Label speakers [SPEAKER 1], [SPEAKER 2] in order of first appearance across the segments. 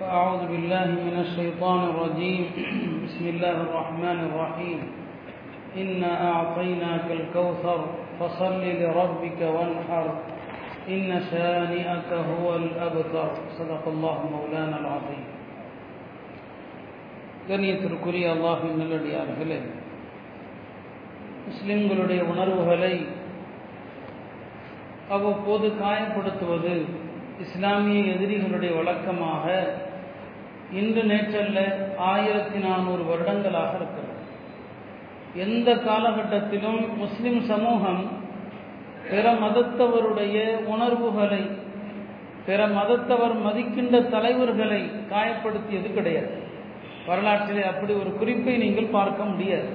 [SPEAKER 1] فأعوذ بالله من الشيطان الرجيم بسم الله الرحمن الرحيم إنا أعطيناك الكوثر فصل لربك وانحر إن شانئك هو الأبتر صدق الله مولانا العظيم கண்ணியத்திற்குரிய அல்லாஹின் நல்லடியார்களே முஸ்லிம்களுடைய உணர்வுகளை அவ்வப்போது காயப்படுத்துவது இஸ்லாமிய எதிரிகளுடைய வழக்கமாக இன்று நேற்றல்ல ஆயிரத்தி நானூறு வருடங்களாக இருக்கிறது. எந்த காலகட்டத்திலும் முஸ்லிம் சமூகம் பிற மதத்தவருடைய உணர்வுகளை பிற மதத்தவர் மதிக்கின்ற தலைவர்களை காயப்படுத்தியது கிடையாது. வரலாற்றிலே அப்படி ஒரு குறிப்பை நீங்கள் பார்க்க முடியாது.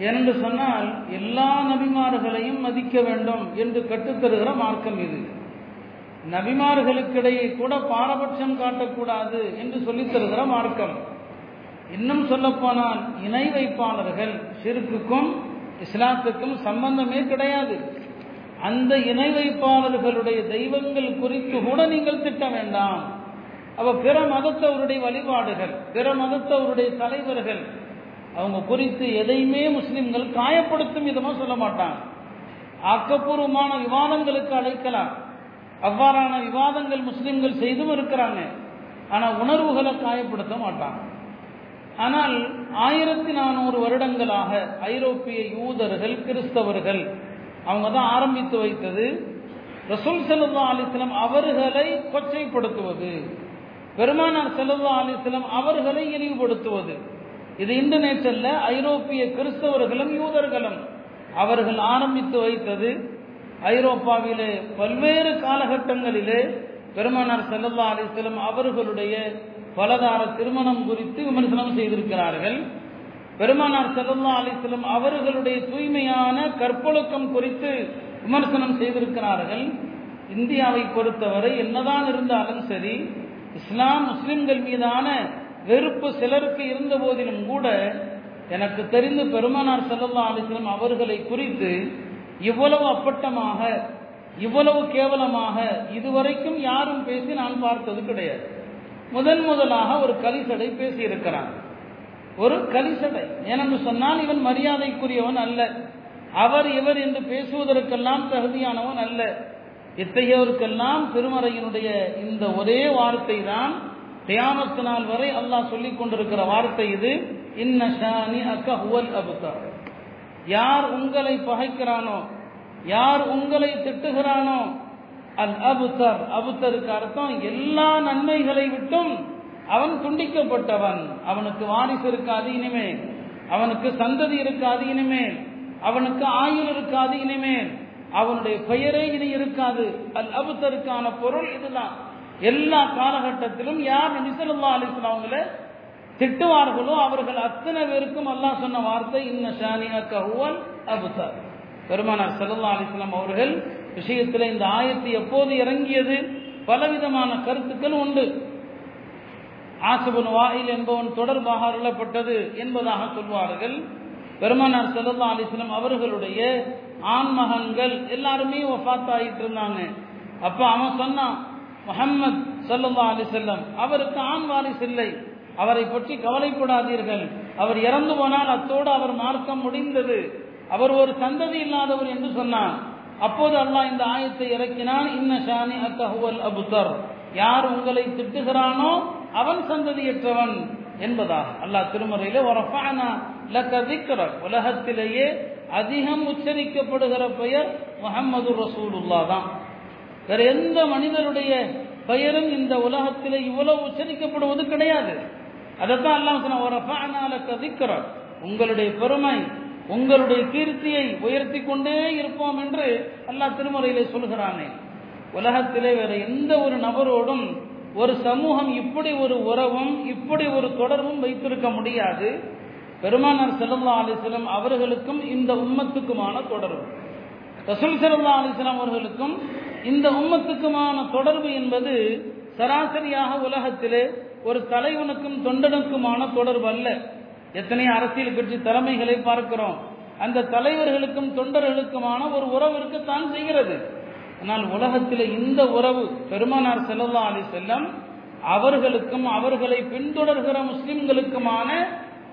[SPEAKER 1] ஏனென்று சொன்னால் எல்லா நபிமார்களையும் மதிக்க வேண்டும் என்று கற்றுத்தருகிற மார்க்கம் இது. நபிமார்களுக்கிடையே கூட பாரபட்சம் காட்டக்கூடாது என்று சொல்லித் தருகிற மார்க்கம். இன்னும் சொல்லப்போனால் இணை வைப்பாளர்கள் சிறுக்குக்கும் இஸ்லாத்துக்கும் சம்பந்தமே கிடையாது. அந்த இணை வைப்பாளர்களுடைய தெய்வங்கள் குறித்து கூட நீங்கள் திட்ட வேண்டாம். அவ பிற மதத்தவருடைய வழிபாடுகள் பிற மதத்தவருடைய தலைவர்கள் அவங்க குறித்து எதையுமே முஸ்லிம்கள் காயப்படுத்தும் விதமாக சொல்ல மாட்டாங்க. ஆக்கப்பூர்வமான விவாதங்களுக்கு அழைக்கலாம். அவ்வாறான விவாதங்கள் முஸ்லிம்கள் செய்தும் இருக்கிறாங்க. ஆனால் உணர்வுகளை காயப்படுத்த மாட்டாங்க. ஆனால் ஆயிரத்தி நானூறு வருடங்களாக ஐரோப்பிய யூதர்கள் கிறிஸ்தவர்கள் அவங்க தான் ஆரம்பித்து வைத்தது ரசூல் செல்லா அலிஸ்லம் அவர்களை கொச்சைப்படுத்துவது பெருமானார் செல்லா அலிஸ்லம் அவர்களை இழிவுபடுத்துவது. இது இந்த ஐரோப்பிய கிறிஸ்தவர்களும் யூதர்களும் அவர்கள் ஆரம்பித்து வைத்தது ஐரோப்பாவிலே பல்வேறு காலகட்டங்களிலே பெருமானார் செல்லல்லா அலிஸ்லம் அவர்களுடைய பலதார திருமணம் குறித்து விமர்சனம் செய்திருக்கிறார்கள். பெருமானார் செல்லல்லா அலிஸ்லம் அவர்களுடைய தூய்மையான கற்பொழுக்கம் குறித்து விமர்சனம் செய்திருக்கிறார்கள். இந்தியாவை பொறுத்தவரை என்னதான் இருந்தாலும் சரி இஸ்லாம் முஸ்லிம்கள் மீதான வெறுப்பு சிலருக்கு இருந்த போதிலும் கூட எனக்கு தெரிந்து பெருமானார் செல்லல்லா அலிஸ்லம் அவர்களை குறித்து இவ்வளவு அப்பட்டமாக இவ்வளவு கேவலமாக இதுவரைக்கும் யாரும் பேசி நான் பார்த்தது கிடையாது. முதன் முதலாக ஒரு கலிசடை பேசியிருக்கிறான். ஒரு கலிசடை. ஏனென்று சொன்னால் இவன் மரியாதைக்குரியவன் அல்ல. அவர் இவர் என்று பேசுவதற்கெல்லாம் தகுதியானவன் அல்ல. இத்தகையோருக்கெல்லாம் திருமறையினுடைய இந்த ஒரே வார்த்தை தான் தியாமத்து நாள் வரை அல்லாஹ் சொல்லிக் கொண்டிருக்கிற வார்த்தை இது. இன்ன ஷானி அக்க ஹுவல் அபுத்தார் யார் உங்களை பகைக்கிறானோ யார் உங்களை திட்டுகிறானோ அல் அபுத்தர். அபுத்தருக்கு அர்த்தம் எல்லா நன்மைகளை விட்டும் அவன் துண்டிக்கப்பட்டவன். அவனுக்கு வாரிசு இருக்காது இனிமேல். அவனுக்கு சந்ததி இருக்காது இனிமேல். அவனுக்கு ஆயுள் இருக்காது இனிமேல். அவனுடைய பெயரே இனி இருக்காது. அல் அபுத்தருக்கான பொருள் இதுதான். எல்லா காலகட்டத்திலும் யார் நிசல்லா அலிஸ்லாம் அவங்கள திட்டுவார்களோ அவர்கள் அத்தனை பேருக்கும் அல்லாஹ் சொன்ன வார்த்தை இன்ன ஷானியா கஹுவல் அபுசார். பெருமானார் சல்லா அலிஸ்லாம் அவர்கள் விஷயத்தில் இந்த ஆயத்து எப்போது இறங்கியது? பலவிதமான கருத்துக்கள் உண்டு. ஆசபன் வாயில் என்பவன் தொடர்பாக அருளப்பட்டது என்பதாக சொல்வார்கள். பெருமானார் சல்லா அலிஸ்லாம் அவர்களுடைய ஆண்மகன்கள் எல்லாருமே ஒஃபாத்தாயிட்டு இருந்தாங்க. அப்ப அவன் சொன்னான் முகம்மது சல்லா அலிசல்லம் அவருக்கு ஆண் வாரிசு இல்லை. அவரை பற்றி கவலைப்படாதீர்கள். அவர் இறந்து போனால் அத்தோடு அவர் மார்க்கம் முடிந்தது. அவர் ஒரு சந்ததி இல்லாதவர் என்று சொன்னார் அப்போது அல்லாஹ் இந்த ஆயத்தை இறக்கினான். இன்ன ஷானி அத்தஹுவல் அபுத்தர். யார் உங்களை திட்டுகிறானோ அவன் சந்ததியற்றவன் என்பதாக. அல்லாஹ் திருமறையில உலகத்திலேயே அதிகம் உச்சரிக்கப்படுகிற பெயர் முகமது ரசூலுல்லா தான். வேற எந்த மனிதருடைய பெயரும் இந்த உலகத்தில் இவ்வளவு உச்சரிக்கப்படுவது கிடையாது. அதைத்தான் அல்லாஹ் சொன்ன ஒரு கதிக்கிறார் உங்களுடைய பெருமை உங்களுடைய கீர்த்தியை உயர்த்தி கொண்டே இருப்போம் என்று அல்லாஹ் திருமறையிலே சொல்கிறானே. உலகத்திலே வேற எந்த ஒரு நபரோடும் ஒரு சமூகம் இப்படி ஒரு உறவும் இப்படி ஒரு தொடர்பும் வைத்திருக்க முடியாது. பெருமானார் செல்லல்லா அலிஸ்லாம் அவர்களுக்கும் இந்த உம்மத்துக்குமான தொடர்பு. ரசூல் செல்லல்லா அலிஸ்லாம் அவர்களுக்கும் இந்த உம்மத்துக்குமான தொடர்பு என்பது சராசரியாக உலகத்திலே ஒரு தலைவனுக்கும் தொண்டனுக்குமான தொடர்பு அல்ல. எத்தனை அரசியல் கட்சி தலைமைகளை பார்க்கிறோம். அந்த தலைவர்களுக்கும் தொண்டர்களுக்குமான ஒரு உறவு இருக்கத்தான் செய்கிறது. ஆனால் உலகத்தில் இந்த உறவு பெருமானார் செல்லல்லா அலி செல்லம் அவர்களுக்கும் அவர்களை பின்தொடர்கிற முஸ்லிம்களுக்குமான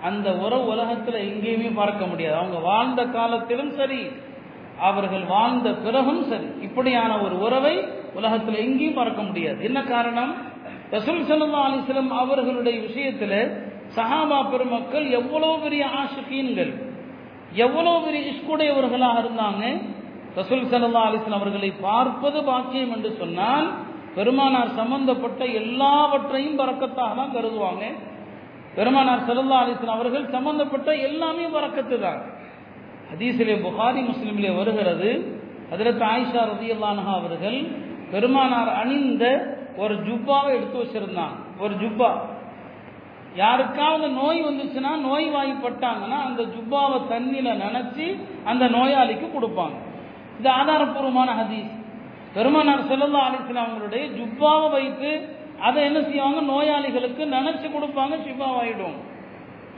[SPEAKER 1] அந்த உறவு உலகத்தில் எங்கேயுமே பார்க்க முடியாது. அவங்க வாழ்ந்த காலத்திலும் சரி அவர்கள் வாழ்ந்த பிறகும் சரி. இப்படியான ஒரு உறவை உலகத்தில் எங்கேயும் பார்க்க முடியாது. என்ன காரணம்? ரசூல் சல்லா அலிஸ்லம் அவர்களுடைய விஷயத்தில் சஹாபா பெருமக்கள் எவ்வளோ பெரிய ஆஷுக்கீன்கள் எவ்வளோ பெரிய இஷ்குடையவர்களாக இருந்தாங்க? ரசூல் சல்லா அலிஸ்லாம் அவர்களை பார்ப்பது பாக்கியம் என்று சொன்னால் பெருமானார் சம்பந்தப்பட்ட எல்லாவற்றையும் பறக்கத்தாக தான் கருதுவாங்க. பெருமானார் சல்லா அலிஸ்லாம் அவர்கள் சம்பந்தப்பட்ட எல்லாமே பறக்கத்து தான். ஹதீஸிலே புகாரி முஸ்லீமிலே வருகிறது. அதில் ஆயிஷா ரதியல்லானஹா அவர்கள் பெருமானார் அணிந்த ஒரு ஜுப்பாவை எடுத்து வச்சிருந்தாங்க ஒரு ஜுப்பா. யாருக்காவது நோய் வந்துச்சுன்னா நோய் வாய்ப்பட்டாங்கன்னா அந்த ஜுப்பாவை தண்ணியில நினைச்சு அந்த நோயாளிக்கு கொடுப்பாங்க. இது ஆதாரப்பூர்வமான ஹதீஸ். பெருமானார் செல்லல்லா அலிஸ்லாம் அவங்களுடைய ஜுப்பாவை வைத்து அதை என்ன செய்வாங்க? நோயாளிகளுக்கு நினைச்சு கொடுப்பாங்க சிப்பாவாயிடும்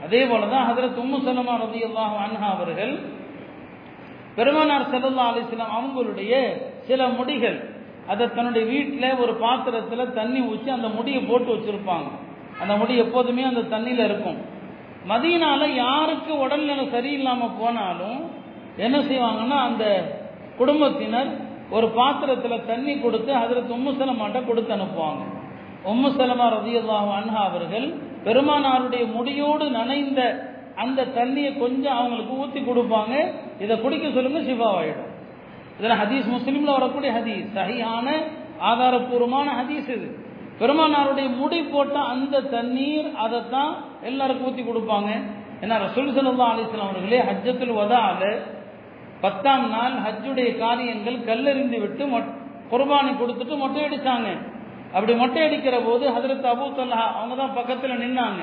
[SPEAKER 1] அதே போலதான் ஹதரத் உம்மு சலமா ரதி அல்லாஹ் அன்ஹா அவர்கள் பெருமானார் செல்லல்லா அலிஸ்லாம் அவங்களுடைய சில முடிகள் அதை தன்னுடைய வீட்டில் ஒரு பாத்திரத்தில் தண்ணி ஊற்றி அந்த முடியை போட்டு வச்சுருப்பாங்க. அந்த முடி எப்போதுமே அந்த தண்ணியில் இருக்கும். மதியனால யாருக்கு உடல்நிலை சரியில்லாமல் போனாலும் என்ன செய்வாங்கன்னா அந்த குடும்பத்தினர் ஒரு பாத்திரத்தில் தண்ணி கொடுத்து அதில் உம்முசலமாட்ட கொடுத்து அனுப்புவாங்க. உம்முசலமா சலமா அன்ஹா அவர்கள் பெருமானாருடைய முடியோடு நனைந்த அந்த தண்ணியை கொஞ்சம் அவங்களுக்கு ஊற்றி கொடுப்பாங்க. இதை குடிக்க சொல்லுங்க சிவாவாயிடும் இதில் ஹதீஸ் முஸ்லீமில் வரக்கூடிய ஹதீஸ். சகியான ஆதாரபூர்வமான ஹதீஸ் இது. பெருமானாருடைய முடி போட்ட அந்த தண்ணீர் அதைத்தான் எல்லாருக்கும் ஊற்றி கொடுப்பாங்க. ஏன்னா ரசூல் சல்லா அலிஸ்லாம் அவர்களே ஹஜ்ஜத்தில் வதால பத்தாம் நாள் ஹஜ்ஜுடைய காரியங்கள் கல்லெறிந்து விட்டு குர்பானை கொடுத்துட்டு மொட்டை அடித்தாங்க அப்படி மொட்டை அடிக்கிற போது ஹதரத் அபூ தல்லா அவங்க தான் பக்கத்தில் நின்னாங்க.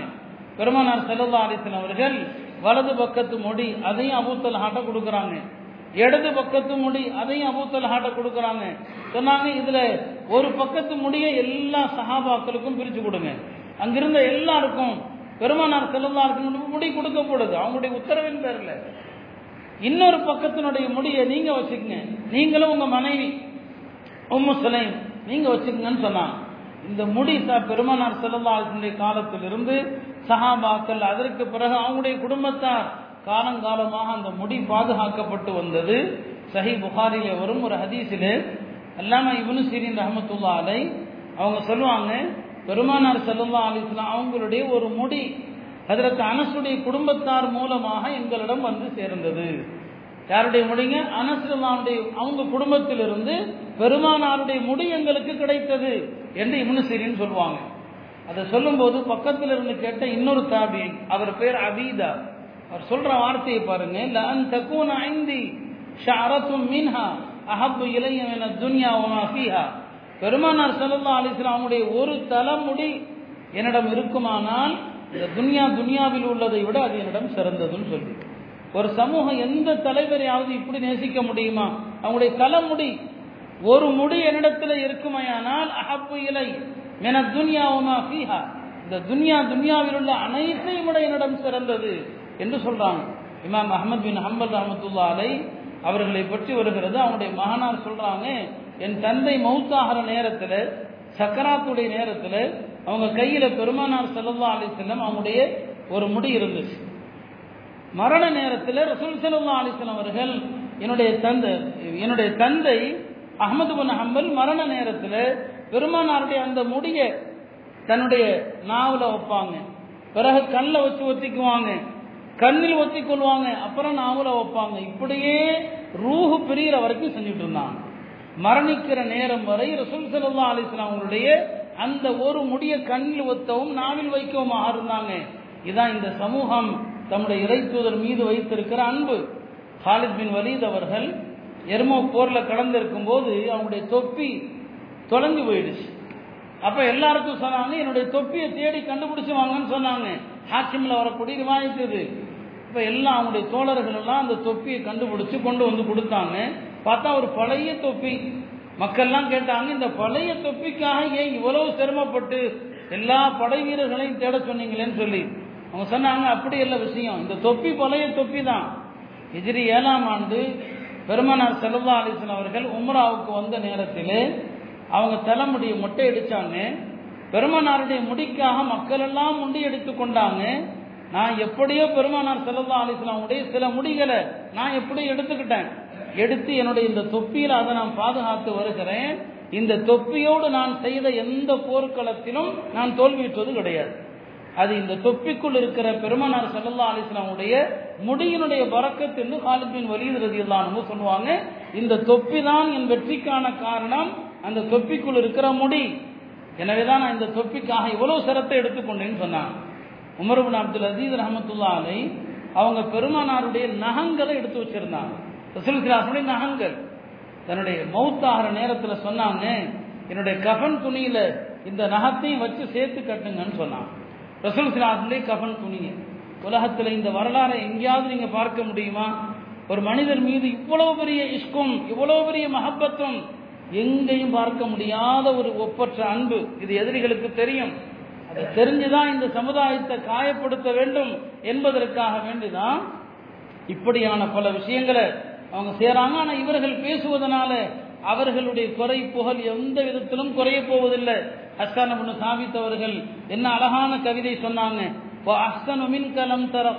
[SPEAKER 1] பெருமானார் செல்லல்லா அலிஸ்லாம் அவர்கள் வலது பக்கத்து முடி அதையும் அபூ தல்ஹாட்ட கொடுக்குறாங்க. இடது பக்கத்து முடி அதையும் அபூ தல்ஹாட்ட கொடுக்குறாங்க. சொன்னாங்க இதுல ஒரு பக்கத்து முடியை எல்லா சஹாபாக்களுக்கும் பிரிச்சு கொடுங்க. அங்கிருந்த எல்லாருக்கும் பெருமானார் செல்லல்லாருக்கும் முடி கொடுக்கப்படுது அவங்களுடைய உத்தரவின் பேரில். இன்னொரு பக்கத்தினுடைய முடியை நீங்க வச்சுக்கங்க. நீங்களும் உங்க மனைவி உம்மு சுலைம் நீங்க வச்சுக்கங்கன்னு சொன்னாங்க. இந்த முடி பெருமானார் செல்லல்லாருடைய காலத்திலிருந்து சஹாபாக்கள் அதற்கு பிறகு அவங்களுடைய குடும்பத்தார் காலங்காலமாக அந்த முடி பாதுகாக்கப்பட்டு வந்தது. சஹி புகாரிலே வரும் ஒரு ஹதீஸில். அல்லாம இவனு சீரின் ரஹமத்துல்லா அலை அவங்க சொல்லுவாங்க பெருமானார் செல்லல்லா அலிஸ்லாம் அவங்களுடைய ஒரு முடி அதற்கு அனசுடைய குடும்பத்தார் மூலமாக எங்களிடம் வந்து சேர்ந்தது. யாருடைய முடிங்க? அனசுல்லாவுடைய அவங்க குடும்பத்திலிருந்து பெருமானாருடைய முடி எங்களுக்கு கிடைத்தது என்று இவனு சீரின்னு சொல்லுவாங்க. அதை சொல்லும்போது பக்கத்தில் இருந்து கேட்ட இன்னொரு தாபி அவர் பேர் அபீதா. அவர் சொல்ற வார்த்தையை பாருங்க. லன் தக்கூன ஐந்தி ஷஅரத்தும் மின்ஹா அஹப்பு இளையம் என துன்யா உமாஃபிஹா பெருமானார் ஸல்லல்லாஹு அலிஸ்லாம் அவனுடைய அவங்களுடைய ஒரு தலைமுடி என்னிடம் இருக்குமானால் இந்த துன்யா துன்யாவில் உள்ளதை விட அது என்னிடம் சிறந்ததுன்னு சொல்லி. ஒரு சமூகம் எந்த தலைவரையாவது இப்படி நேசிக்க முடியுமா? அவங்களுடைய தலைமுடி ஒரு முடி என்னிடத்தில் இருக்குமையானால் அஹப்பு இலை மென துன்யா உமா ஃபீஹா. இந்த துன்யா துன்யாவில் உள்ள அனைத்தையும் விட என்னிடம் சிறந்தது. என்று சொல்றாங்க. இமாம் அஹமத் பின் ஹம்பல் ரஹமத்துல்லா அலை அவர்களை பற்றி வருகிறது. அவனுடைய மகனார் சொல்றாங்க என் தந்தை மௌத்தாகிற நேரத்தில் சக்கராத்துடைய நேரத்தில் அவங்க கையில் பெருமானார் செல்லல்லா அலி செல்லம் அவங்களுடைய ஒரு முடி இருந்துச்சு. மரண நேரத்தில் ரசூல் செல்லல்லா அலிஸ்லாம் அவர்கள் என்னுடைய தந்தை என்னுடைய தந்தை அகமது பின் ஹம்பல் மரண நேரத்தில் பெருமானாருடைய அந்த முடியை தன்னுடைய நாவல வைப்பாங்க. பிறகு கல்லை வச்சு ஒத்திக்குவாங்க. கண்ணில் ஒத்தி கொள்வாங்க அப்புறம் நாமல வைப்பாங்க. இப்படியே ரூஹு பிரிகிற வரைக்கும் செஞ்சுட்டு இருந்தாங்க மரணிக்கிற நேரம் வரை ரசூல் சல்லா அலிஸ்லாம் அவங்களுடைய அந்த ஒரு முடிய கண்ணில் ஒத்தவும் நாவில் வைக்கவும் இருந்தாங்க இதான் இந்த சமூகம் தம்முடைய இறைத்தூதர் மீது வைத்திருக்கிற அன்பு. ஹாலித் பின் வலீத் அவர்கள் எருமோ போர்ல கலந்திருக்கும் போது அவங்களுடைய தொப்பி தொலைஞ்சு போயிடுச்சு. அப்ப எல்லாருக்கும் சொன்னாங்க என்னுடைய தொப்பியை தேடி கண்டுபிடிச்சு வாங்கன்னு சொன்னாங்க. ஹாக்கிம்ல வரக்கூடிய ரிவாயத்து இப்போ எல்லாம் அவங்களுடைய தோழர்கள் எல்லாம் அந்த தொப்பியை கண்டுபிடிச்சி கொண்டு வந்து கொடுத்தாங்க. பார்த்தா ஒரு பழைய தொப்பி. மக்கள்லாம் கேட்டாங்க இந்த பழைய தொப்பிக்காக ஏன் இவ்வளவு சிரமப்பட்டு எல்லா படை வீரர்களையும் தேட சொன்னீங்களேன்னு சொல்லி. அவங்க சொன்னாங்க அப்படி இல்லை விஷயம். இந்த தொப்பி பழைய தொப்பி தான் எதிரி ஏழாம் ஆண்டு பெருமனார் செல்லா அலிசன் அவர்கள் உம்ராவுக்கு வந்த நேரத்தில் அவங்க தலைமுடியை மொட்டை அடித்தாங்க பெருமனாருடைய முடிக்காக மக்கள் எல்லாம் முண்டி எடுத்து கொண்டாங்க. நான் எப்படியோ பெருமானார் செல்லல்லா அலிஸ்லாமுடைய சில முடிகளை நான் எப்படி எடுத்துக்கிட்டேன். எடுத்து என்னுடைய இந்த தொப்பியில் அதை நான் பாதுகாத்து வருகிறேன். இந்த தொப்பியோடு நான் செய்த எந்த போர்க்களத்திலும் நான் தோல்வியுற்றது கிடையாது. அது இந்த தொப்பிக்குள் இருக்கிற பெருமனார் செல்லல்லா அலிஸ்லாமுடைய முடியினுடைய பறக்கத்து என்று காலத்தின் வலியுறுதி ரதியல்லான்னு சொல்லுவாங்க. இந்த தொப்பி தான் என் வெற்றிக்கான காரணம். அந்த தொப்பிக்குள் இருக்கிற முடி. எனவேதான் நான் இந்த தொப்பிக்காக இவ்வளவு சிரத்தை எடுத்துக்கொண்டேன்னு சொன்னாங்க உமர்பின் அப்துல் அசீஸ் ரஹமத்துல்லா அலை அவங்க பெருமானாருடைய நகங்களை எடுத்து வச்சிருந்தாங்க. ரசூல் நகங்கள். தன்னுடைய மௌத்தாகிற நேரத்தில் சொன்னாங்க என்னுடைய கஃன் துணியில இந்த நகத்தையும் வச்சு சேர்த்து கட்டுங்கன்னு சொன்னாங்க. ரசூல் சிலாசுடைய கஃன் துணியை உலகத்தில் இந்த வரலாறை எங்கேயாவது நீங்கள் பார்க்க முடியுமா? ஒரு மனிதர் மீது இவ்வளவு பெரிய இஷ்கும் இவ்வளவு பெரிய மகப்பத்தும் எங்கேயும் பார்க்க முடியாத ஒரு ஒப்பற்ற அன்பு. இது எதிரிகளுக்கு தெரியும். தெரிஞ்சுதான் இந்த சமுதாயத்தை காயப்படுத்த வேண்டும் என்பதற்காக வேண்டிதான் இப்படியான பல விஷயங்களை அவங்க செய்றாங்க. ஆனா இவர்கள் பேசுவதனால அவர்களுடைய குறை புகழ் எந்த விதத்திலும் குறைய போவதில்லை. அஸ்தான சாபித் அவர்கள் என்ன அழகான கவிதை சொன்னாங்க. மின்கலம் தர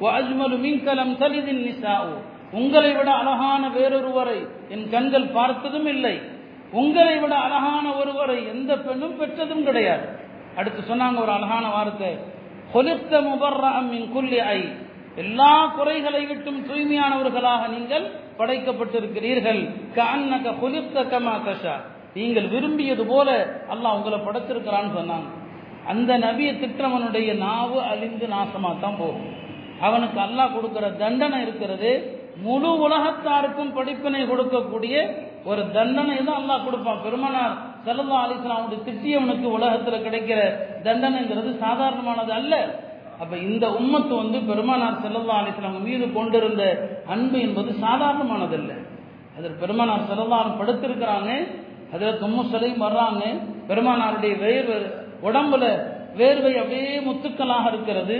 [SPEAKER 1] மின்கலம் உங்களை விட அழகான வேறொருவரை என் கண்கள் பார்த்ததும் இல்லை. உங்களை விட அழகான ஒருவரை எந்த பெண்ணும் பெற்றதும் கிடையாது. அடுத்து சொன்னாங்க ஒரு அழகான வார்த்தை. கொலித்த முபர்ரமின் குல்லி ஐ. எல்லா குறைகளை விட்டும் தூய்மையானவர்களாக நீங்கள் படைக்கப்பட்டிருக்கிறீர்கள். கண்ணக கொலித்த கமா கஷா நீங்கள் விரும்பியது போல அல்லாஹ் உங்களை படைத்திருக்கிறான்னு சொன்னாங்க. அந்த நபிய திட்டவனுடைய நாவு அழிந்து நாசமாக தான் போகும். அவனுக்கு அல்லாஹ் கொடுக்கிற தண்டனை இருக்கிறது முழு உலகத்தாருக்கும் படிப்பினை கொடுக்கக்கூடிய ஒரு தண்டனை தான் அல்லாஹ் கொடுப்பான். பெருமனார் செல்லல்லா அலிஸ்லாமுடைய திட்டியவனுக்கு உலகத்தில் கிடைக்கிற தண்டனைங்கிறது சாதாரணமானது அல்ல. அப்ப இந்த உம்மத்து வந்து பெருமானார் செல்லல்லா அலிஸ்லாம் மீது கொண்டிருந்த அன்பு என்பது சாதாரணமானதல்ல அதில் பெருமானார் செல்லல்லாம் படுத்திருக்கிறாங்க. அதில் தும்மு சிலையும் வர்றாங்க. பெருமானாருடைய வேர்வை உடம்புல வேர்வை அப்படியே முத்துக்களாக இருக்கிறது.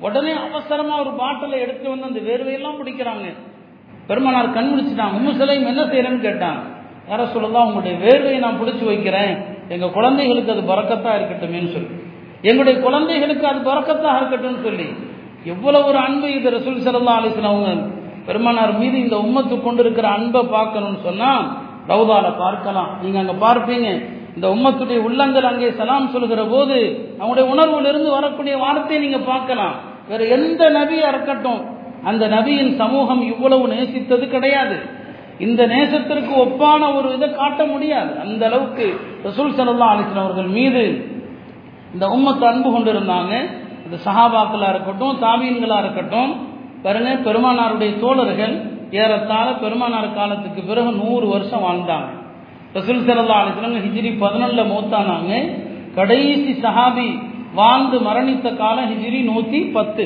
[SPEAKER 1] உடனே அவசரமா ஒரு பாட்டிலை எடுத்து வந்து அந்த வேர்வையெல்லாம் பிடிக்கிறாங்க. பெருமானார் கண் முடிச்சுட்டாங்க உம்மு சிலையும் என்ன செய்யறேன்னு கேட்டாங்க யார சொல்லலாம் உங்களுடைய வேர்வையை நான் பிடிச்சி வைக்கிறேன். எங்கள் குழந்தைகளுக்கு அது பறக்கத்தாக இருக்கட்டுமேன்னு சொல்லி. எங்களுடைய குழந்தைகளுக்கு அது பறக்கத்தாக இருக்கட்டும் சொல்லி. எவ்வளவு ஒரு அன்பு இது ரசூல் சல்லா அலிஸ்லாம் அவங்க பெருமானார் மீது இந்த உம்மத்து கொண்டிருக்கிற அன்பை பார்க்கணும்னு சொன்னால் ரவுதால பார்க்கலாம். நீங்கள் அங்கே பார்ப்பீங்க. இந்த உம்மத்துடைய உள்ளங்கள் அங்கே சலாம் சொல்கிற போது அவங்களுடைய உணர்விலிருந்து வரக்கூடிய வார்த்தையை நீங்கள் பார்க்கலாம். வேற எந்த நபியாக இருக்கட்டும் அந்த நபியின் சமூகம் இவ்வளவு நேசித்தது கிடையாது. இந்த நேசத்திற்கு ஒப்பான ஒரு இதை காட்ட முடியாது. அந்த அளவுக்கு ரசூல் சல்லா அலிஸ்லாம் அவர்கள் மீது இந்த உம்மத்து அன்பு கொண்டிருந்தாங்க. இந்த சஹாபாக்களாக இருக்கட்டும் தாபியன்களாக இருக்கட்டும் பாருங்க பெருமானாருடைய தோழர்கள் ஏறத்தாழ பெருமானார் காலத்துக்கு பிறகு நூறு வருஷம் வாழ்ந்தாங்க. ரசூல் சல்லா அலிஸ்லாம் ஹிஜ்ரி பதினொன்றில் மூத்தானாங்க. கடைசி சஹாபி வாழ்ந்து மரணித்த காலம் ஹிஜ்ரி நூற்றி பத்து.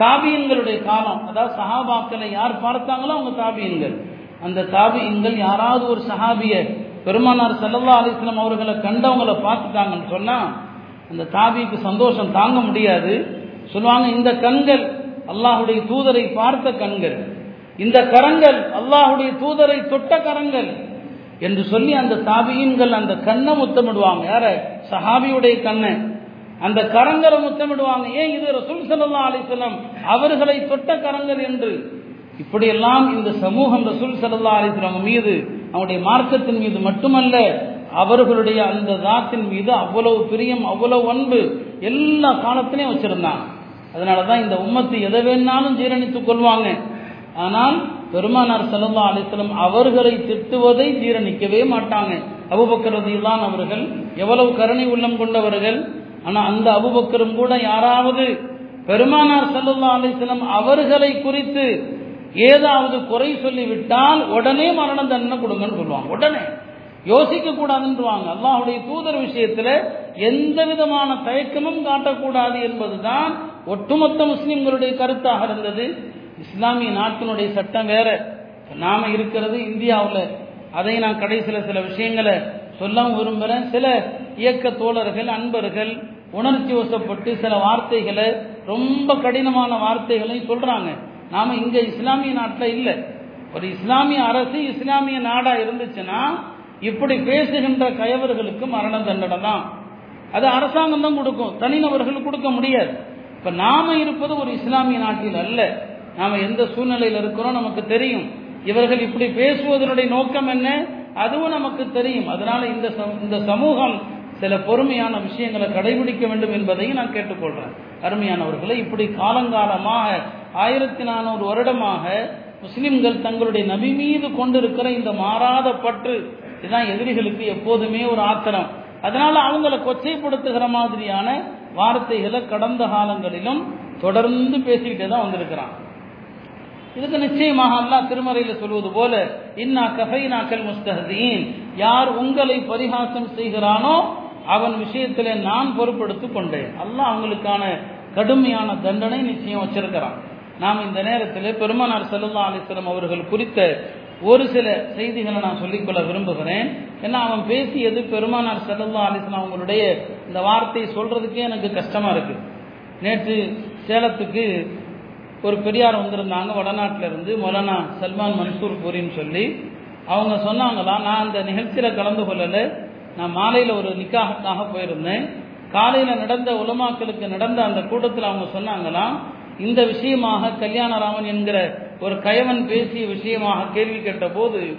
[SPEAKER 1] தாபியன்களுடைய காலம் அதாவது சஹாபாக்களை யார் பார்த்தாங்களோ அவங்க தாபியன்கள் அந்த தாபியங்கள் யாராவது ஒரு சஹாபிய பெருமானார் செல்லல்லா அலிஸ்லாம் அவர்களை கண்டவங்களை பார்த்துட்டாங்கன்னு சொன்னால் அந்த தாபிக்கு சந்தோஷம் தாங்க முடியாது. சொல்லுவாங்க இந்த கண்கள் அல்லாஹுடைய தூதரை பார்த்த கண்கள் இந்த கரங்கள் அல்லாஹுடைய தூதரை தொட்ட கரங்கள் என்று சொல்லி அந்த தாபியன்கள் அந்த கண்ணை முத்தமிடுவாங்க. யார? சஹாபியுடைய கண்ணை. அந்த கரங்களை முத்தமிடுவாங்க. ஏன் இது ரசூல் சல்லா அலிஸ்லாம் அவர்களை தொட்ட கரங்கள் என்று? இப்படியெல்லாம் இந்த சமூகம் ரசூல் சல்லா அலிஸ்லாம் மீது அவனுடைய மார்க்கத்தின் மீது மட்டுமல்ல அவர்களுடைய அந்த தாத்தின் மீது அவ்வளவு பிரியம் அவ்வளவு அன்பு எல்லா காலத்திலையும் வச்சிருந்தான். அதனால தான் இந்த உம்மத்து எதை வேணாலும் ஜீரணித்துக் கொள்வாங்க. ஆனால் பெருமானார் சல்லா அலிஸ்லம் அவர்களை திட்டுவதை ஜீரணிக்கவே மாட்டாங்க. அபுபக்கரதியில்தான் அவர்கள் எவ்வளவு கருணை உள்ளம் கொண்டவர்கள். ஆனால் அந்த அபுபக்கரும் கூட யாராவது பெருமானார் சல்லா அலிஸ்லம் அவர்களை குறித்து ஏதாவது குறை சொல்லிவிட்டால் உடனே மரண தண்டனை கொடுங்கன்னு சொல்லுவாங்க. உடனே. யோசிக்க கூடாதுன்றுவாங்க. அல்லாஹுடைய தூதர் விஷயத்துல எந்த விதமான தயக்கமும் காட்டக்கூடாது என்பதுதான் ஒட்டுமொத்த முஸ்லிம்களுடைய கருத்தாக இருந்தது. இஸ்லாமிய நாட்டினுடைய சட்டம் வேற. நாம இருக்கிறது இந்தியாவில். அதை நான் கடைசியில் சில விஷயங்களை சொல்லவும் விரும்புகிறேன் சில இயக்க தோழர்கள் அன்பர்கள் உணர்ச்சி வசப்பட்டு சில வார்த்தைகளை ரொம்ப கடினமான வார்த்தைகளையும் சொல்றாங்க. நாம இங்க இஸ்லாமிய நாட்டில் இல்லை. ஒரு இஸ்லாமிய அரசு இஸ்லாமிய நாடா இருந்துச்சுன்னா இப்படி பேசுகின்ற கயவர்களுக்கு மரண தண்டனை தான். அது அரசாங்கம் தான் கொடுக்கும். தனிநபர்கள் கொடுக்க முடியாது. இப்ப நாம இருப்பது ஒரு இஸ்லாமிய நாட்டில் அல்ல. நாம எந்த சூழ்நிலையில் இருக்கிறோம் நமக்கு தெரியும். இவர்கள் இப்படி பேசுவதனுடைய நோக்கம் என்ன? அதுவும் நமக்கு தெரியும். அதனால இந்த இந்த சமூகம் சில பொறுமையான விஷயங்களை கடைபிடிக்க வேண்டும் என்பதையும் நான் கேட்டுக்கொள்றேன். அருமையானவர்களை இப்படி காலங்காலமாக ஆயிரத்தி நானூறு வருடமாக முஸ்லிம்கள் தங்களுடைய நபி மீது கொண்டிருக்கிற இந்த மாறாத பற்று இதுதான் எதிரிகளுக்கு எப்போதுமே ஒரு ஆத்திரம். அதனால அவங்கள கொச்சைப்படுத்துகிற மாதிரியான வார்த்தைகளை கடந்த காலங்களிலும் தொடர்ந்து பேசிக்கிட்டே தான் வந்திருக்கிறான். இதுக்கு நிச்சயமாக அல்லா திருமறையில் சொல்வது போல இன்னா கஃபைனாக்கல் முஸ்தஹதீன் யார் உங்களை பரிகாசம் செய்கிறானோ அவன் விஷயத்தில் நான் பொறுப்பெடுத்து கொண்டேன். அல்லாஹ் அவங்களுக்கான கடுமையான தண்டனை நிச்சயம் வச்சிருக்கிறான். நாம் இந்த நேரத்தில் பெருமானார் செல்லா அலிஸ்லம் அவர்கள் குறித்த ஒரு சில செய்திகளை நான் சொல்லிக்கொள்ள விரும்புகிறேன். ஏன்னா அவன் பேசியது பெருமானார் செல்லா அலிஸ்லாம் அவங்களுடைய இந்த வார்த்தையை சொல்றதுக்கே எனக்கு கஷ்டமா இருக்கு. நேற்று சேலத்துக்கு ஒரு பெரியார் வந்திருந்தாங்க வடநாட்டிலிருந்து மொலானா சல்மான் மன்சூர் பூரின்னு சொல்லி. அவங்க சொன்னாங்களாம் நான் அந்த நிகழ்ச்சியில் கலந்து கொள்ளலை. நான் மாலையில் ஒரு நிக்காகத்தாக போயிருந்தேன். காலையில் நடந்த உலமாக்களுக்கு நடந்த அந்த கூட்டத்தில் அவங்க சொன்னாங்களாம் இந்த விஷயமாக கல்யாணராமன் என்கிற ஒரு கயவன் பேசிய விஷயமாக கேள்வி கேட்ட போது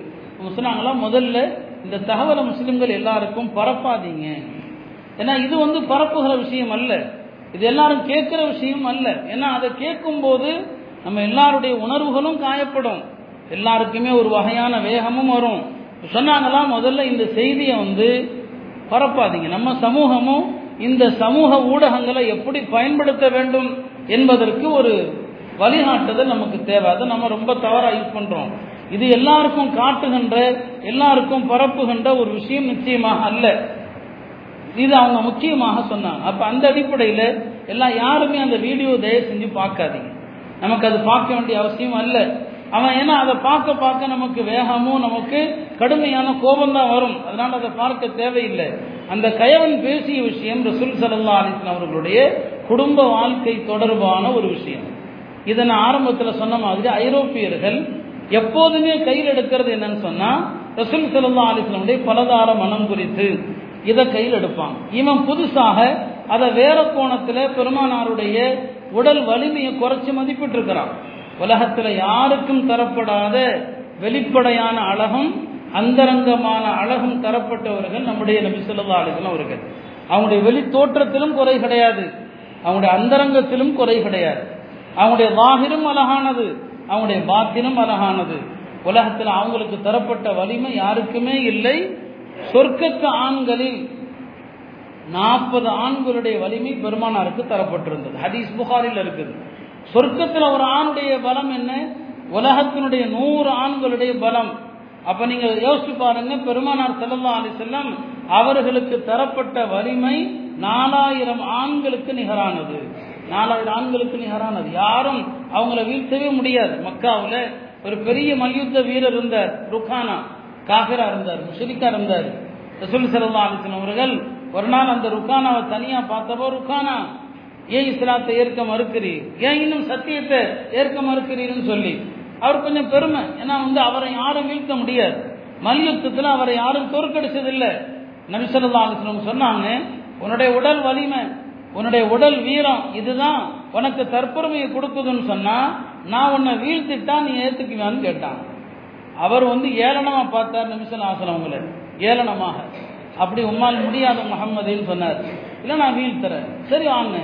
[SPEAKER 1] சொன்னாங்களாம் முதல்ல இந்த தகவலை முஸ்லிம்கள் எல்லாருக்கும் பரப்பாதீங்க. ஏன்னா இது வந்து பரப்புகிற விஷயம் அல்ல. இது எல்லாரும் கேட்கிற விஷயம் அல்ல. ஏன்னா அதை கேட்கும் போது நம்ம எல்லாருடைய உணர்வுகளும் காயப்படும். எல்லாருக்குமே ஒரு வகையான வேகமும் வரும். சொன்னாங்களாம் முதல்ல இந்த செய்தியை வந்து பரப்பாதீங்க. நம்ம சமூகமும் இந்த சமூக ஊடகங்களை எப்படி பயன்படுத்த வேண்டும்? என்பதற்கு ஒரு வழிகாட்டுதல் நமக்கு தேவை. அதை நம்ம ரொம்ப தவறாக யூஸ் பண்ணுறோம் இது எல்லாருக்கும் காட்டுகின்ற எல்லாருக்கும் பரப்புகின்ற ஒரு விஷயம் நிச்சயமாக அல்ல. இது அவங்க முக்கியமாக சொன்னாங்க. அப்போ அந்த அடிப்படையில் எல்லாம் யாருமே அந்த வீடியோ தயவு செஞ்சு பார்க்காதீங்க. நமக்கு அது பார்க்க வேண்டிய அவசியம் அல்ல. அவன் ஏன்னா அதை பார்க்க பார்க்க நமக்கு வேகமும் நமக்கு கடுமையான கோபம் தான் வரும். அதனால அதை பார்க்க தேவையில்லை. அந்த கயவன் பேசிய விஷயம் ரசூல் சலல்லா அலிஸ்லாம் அவர்களுடைய குடும்ப வாழ்க்கை தொடர்பான ஒரு விஷயம். இதை நான் ஆரம்பத்தில் சொன்ன மாதிரி ஐரோப்பியர்கள் எப்போதுமே கையில் எடுக்கிறது என்னன்னு சொன்னா ரசூல் செல்லா அலிஸ்லமுடைய பலதார மனம் குறித்து இதை கையில் எடுப்பான் இவன் புதுசாக அதை வேற கோணத்தில் பெருமானாருடைய உடல் வலிமையை குறைச்சி மதிப்பிட்டு இருக்கிறான் உலகத்தில் யாருக்கும் தரப்படாத வெளிப்படையான அழகும் அந்தரங்கமான அழகும் தரப்பட்டவர்கள் நம்முடைய நபி சொல்லா அலிஸ்லாம் அவர்கள். அவங்களுடைய வெளி தோற்றத்திலும் குறை கிடையாது. அவங்களுடைய அந்தரங்கத்திலும் குறை கிடையாது. அவங்களுடைய வாகிரும் அழகானது அவங்களுடைய பாத்தினும் அழகானது. உலகத்தில் அவங்களுக்கு தரப்பட்ட வலிமை யாருக்குமே இல்லை. சொர்க்கத்து ஆண்களில் நாற்பது ஆண்களுடைய வலிமை பெருமானாருக்கு தரப்பட்டிருந்தது. ஹதீஸ் புகாரில் இருக்குது. சொர்க்கத்தில் ஒரு ஆணுடைய பலம் என்ன? உலகத்தினுடைய நூறு ஆண்களுடைய பலம். அப்ப நீங்க யோசிச்சு பாருங்க பெருமானார் செல்லல்லா அலி செல்லம் அவர்களுக்கு தரப்பட்ட வலிமை நாலாயிரம் ஆண்களுக்கு நிகரானது. நாலாயிரம் ஆண்களுக்கு நிகரானது. யாரும் அவங்கள வீழ்த்தவே முடியாது. மக்காவில் ஒரு பெரிய மல்யுத்த வீரர் இருந்தார். ருக்கானா. காஃபிரா இருந்தார். முஷரிக்கா இருந்தார். ரசூல் சல்லா அலிஸ்லாம் அவர்கள் ஒரு நாள் அந்த ருக்கானாவை தனியா பார்த்தப்போ ருக்கானா ஏன் இஸ்லாத்தை ஏற்க மறுக்கிறீர்? ஏன் இன்னும் சத்தியத்தை ஏற்க மறுக்கிறீர்னு சொல்லி? அவர் கொஞ்சம் பெருமை. ஏன்னா வந்து அவரை யாரும் வீழ்த்த முடியாது. மல்யுத்தத்தில் அவரை யாரும் தோற்கடிச்சதில்லை. நபிசல்லா சொன்னாங்க உன்னுடைய உடல் வலிமை உன்னுடைய உடல் வீரம் இதுதான். உனக்கு தற்பெருமையை கொடுக்குதுன்னு சொன்னா நான் உன்னை வீழ்த்திட்டா நீ ஏத்துக்குவான்னு கேட்டான். அவர் வந்து ஏளனமா பார்த்தார் நிமிஷம் ஆசனம் அவங்கள. ஏளனமாக. அப்படி உம்மால் முடியாத முகம்மதுன்னு சொன்னார். இல்லை நான் வீழ்த்துறேன். சரி வாங்க.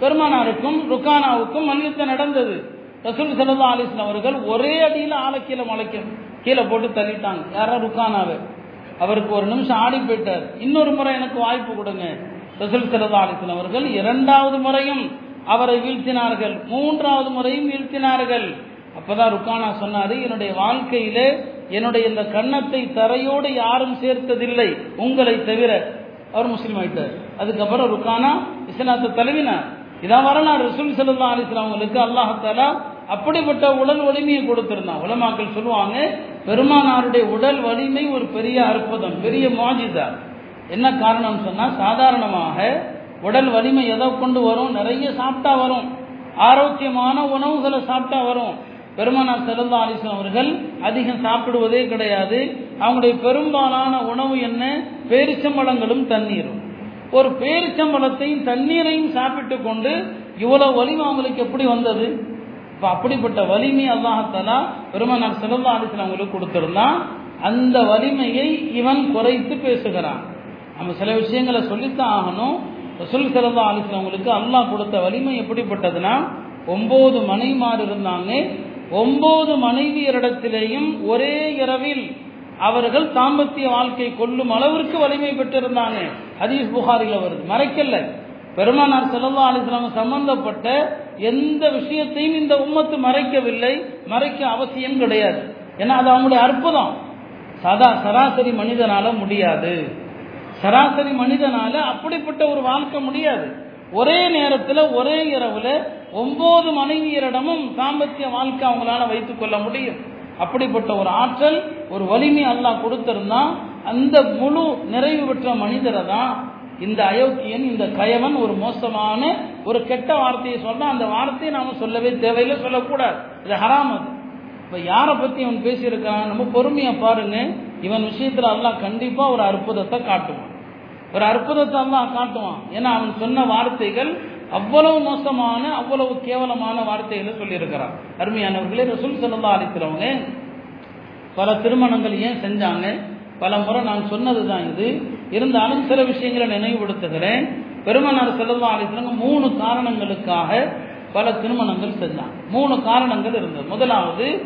[SPEAKER 1] பெருமானாருக்கும் ருக்கானாவுக்கும் மல்யுத்தம் நடந்தது. ரசூல் சல்லா அலிஸ்லாம் அவர்கள் ஒரே அடியில் ஆலை கீழே முளைக்க கீழே போட்டு தள்ளிட்டாங்க. யாரா ருக்கானாவை? அவருக்கு ஒரு நிமிஷம் ஆடி போயிட்டார். இன்னொரு முறை எனக்கு வாய்ப்பு கொடுங்க. ரசூல் சல்லா அலிஸ்லாம் அவர்கள் இரண்டாவது முறையும் அவரை வீழ்த்தினார்கள். மூன்றாவது முறையும் வீழ்த்தினார்கள். அப்பதான் ருக்கானா சொன்னாரு என்னுடைய வாழ்க்கையிலே என்னுடைய இந்த கன்னத்தை தரையோடு யாரும் சேர்த்ததில்லை. உங்களை தவிர அவர் முஸ்லீம் ஆயிட்டார். அதுக்கப்புறம் ருக்கானா இஸ்லாத்தை தழுவினார். இதான் வரலாறு ரசூல் சல்லா அலிஸ்லாம் அவங்களுக்கு அல்லாஹாலா அப்படிப்பட்ட உடல் வலிமையை கொடுத்திருந்தான் உலமாக்கள் சொல்லுவாங்க பெருமானாருடைய உடல் வலிமை ஒரு பெரிய அற்புதம் பெரிய மாஜிதா என்ன காரணம் சொன்னால் சாதாரணமாக உடல் வலிமை எதை கொண்டு வரும்? நிறைய சாப்பிட்டா வரும். ஆரோக்கியமான உணவுகளை சாப்பிட்டா வரும். பெருமானார் செல்லல்லா அலிஸ்லாம் அவர்கள் அதிகம் சாப்பிடுவதே கிடையாது. அவங்களுடைய பெரும்பாலான உணவு என்ன? பேரிச்சம்பழங்களும் தண்ணீரும். ஒரு பேரிச்சம்பழத்தையும் தண்ணீரையும் சாப்பிட்டு கொண்டு இவ்வளவு வலிமை அவங்களுக்கு எப்படி வந்தது? இப்போ அப்படிப்பட்ட வலிமை அல்லாஹாலா பெருமனார் சிறந்த அலிஸ்லாம் அவங்களுக்கு கொடுத்துருந்தான் அந்த வலிமையை இவன் குறைத்து பேசுகிறான். நம்ம சில விஷயங்களை சொல்லித்தான் ஆகணும். ரசூல் சிறந்த அலிஸ்லாம் அவங்களுக்கு அல்லாஹ் கொடுத்த வலிமை எப்படிப்பட்டதுன்னா ஒன்பது மனைமார் இருந்தாங்க. ஒன்பது மனைவியரிடத்திலேயும் ஒரே இரவில் அவர்கள் தாம்பத்திய வாழ்க்கை கொள்ளும் அளவிற்கு வலிமை பெற்றிருந்தாங்க. ஹதீஸ் புகாரில் வருது. மறைக்கல பெருமானார் செல்லல்லா அலிஸ்லாம் சம்பந்தப்பட்ட எந்த விஷயத்தையும் இந்த உம்மத்து மறைக்கவில்லை. மறைக்க அவசியம் கிடையாது. ஏன்னா அது அவங்களுடைய அற்புதம். சதா சராசரி மனிதனால முடியாது. சராசரி மனிதனால அப்படிப்பட்ட ஒரு வாழ்க்கை முடியாது. ஒரே நேரத்தில் ஒரே இரவுல ஒன்பது மனைவியரிடமும் சாம்பத்திய வாழ்க்கை அவங்களால வைத்துக் கொள்ள முடியும். அப்படிப்பட்ட ஒரு ஆற்றல் ஒரு வலிமை அல்லாஹ் கொடுத்திருந்தா அந்த முழு நிறைவு பெற்ற மனிதரை தான் இந்த அயோக்கியன் இந்த கயவன் ஒரு மோசமான ஒரு கெட்ட வார்த்தையை சொன்னா அந்த வார்த்தையை நாம சொல்லவே தேவையில்லை சொல்லக்கூடாது. இது ஹராம் அது. இப்ப யாரை பத்தி அவன் பேசியிருக்கான்? நம்ம பொறுமையா பாருங்க. இவன் விஷயத்துல எல்லாம் கண்டிப்பா ஒரு அற்புதத்தை காட்டுவான். ஒரு அற்புதத்தை எல்லாம் காட்டுவான். ஏன்னா அவன் சொன்ன வார்த்தைகள் அவ்வளவு மோசமான அவ்வளவு கேவலமான வார்த்தைகளை சொல்லியிருக்கிறான். அருமையானவர்களே ரசூல் சல்லா அளிக்கிறவங்க பல திருமணங்கள் ஏன் செஞ்சாங்க? பல முறை நான் சொன்னது தான் இது. இருந்தாலும் சில விஷயங்களை நினைவுபடுத்துகிறேன். பெருமனார் செல்லல்லா அலிஸ்லங்க மூணு காரணங்களுக்காக பல திருமணங்கள் செஞ்சாங்க. மூணு காரணங்கள் இருந்தது. முதலாவது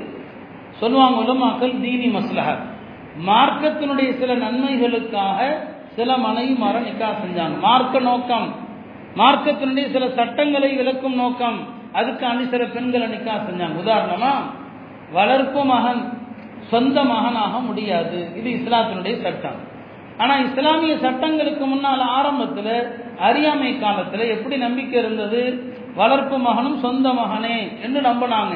[SPEAKER 1] சொல்லுவாங்க உலமாக்கள் தீனி மஸ்லஹர் மார்க்கத்தினுடைய சில நன்மைகளுக்காக சில மனைவி மர நிக்கா செஞ்சாங்க. மார்க்க நோக்கம். மார்க்கத்தினுடைய சில சட்டங்களை விளக்கும் நோக்கம். அதுக்காண்டி சில பெண்களை நிக்கா செஞ்சாங்க. உதாரணமா வளர்ப்பு மகன் சொந்த மகனாக முடியாது. இது இஸ்லாத்தினுடைய சட்டம். ஆனால் இஸ்லாமிய சட்டங்களுக்கு முன்னால் ஆரம்பத்தில் அறியாமை காலத்தில் எப்படி நம்பிக்கை இருந்தது? வளர்ப்பு மகனும் சொந்த மகனே என்று நம்பினாங்க.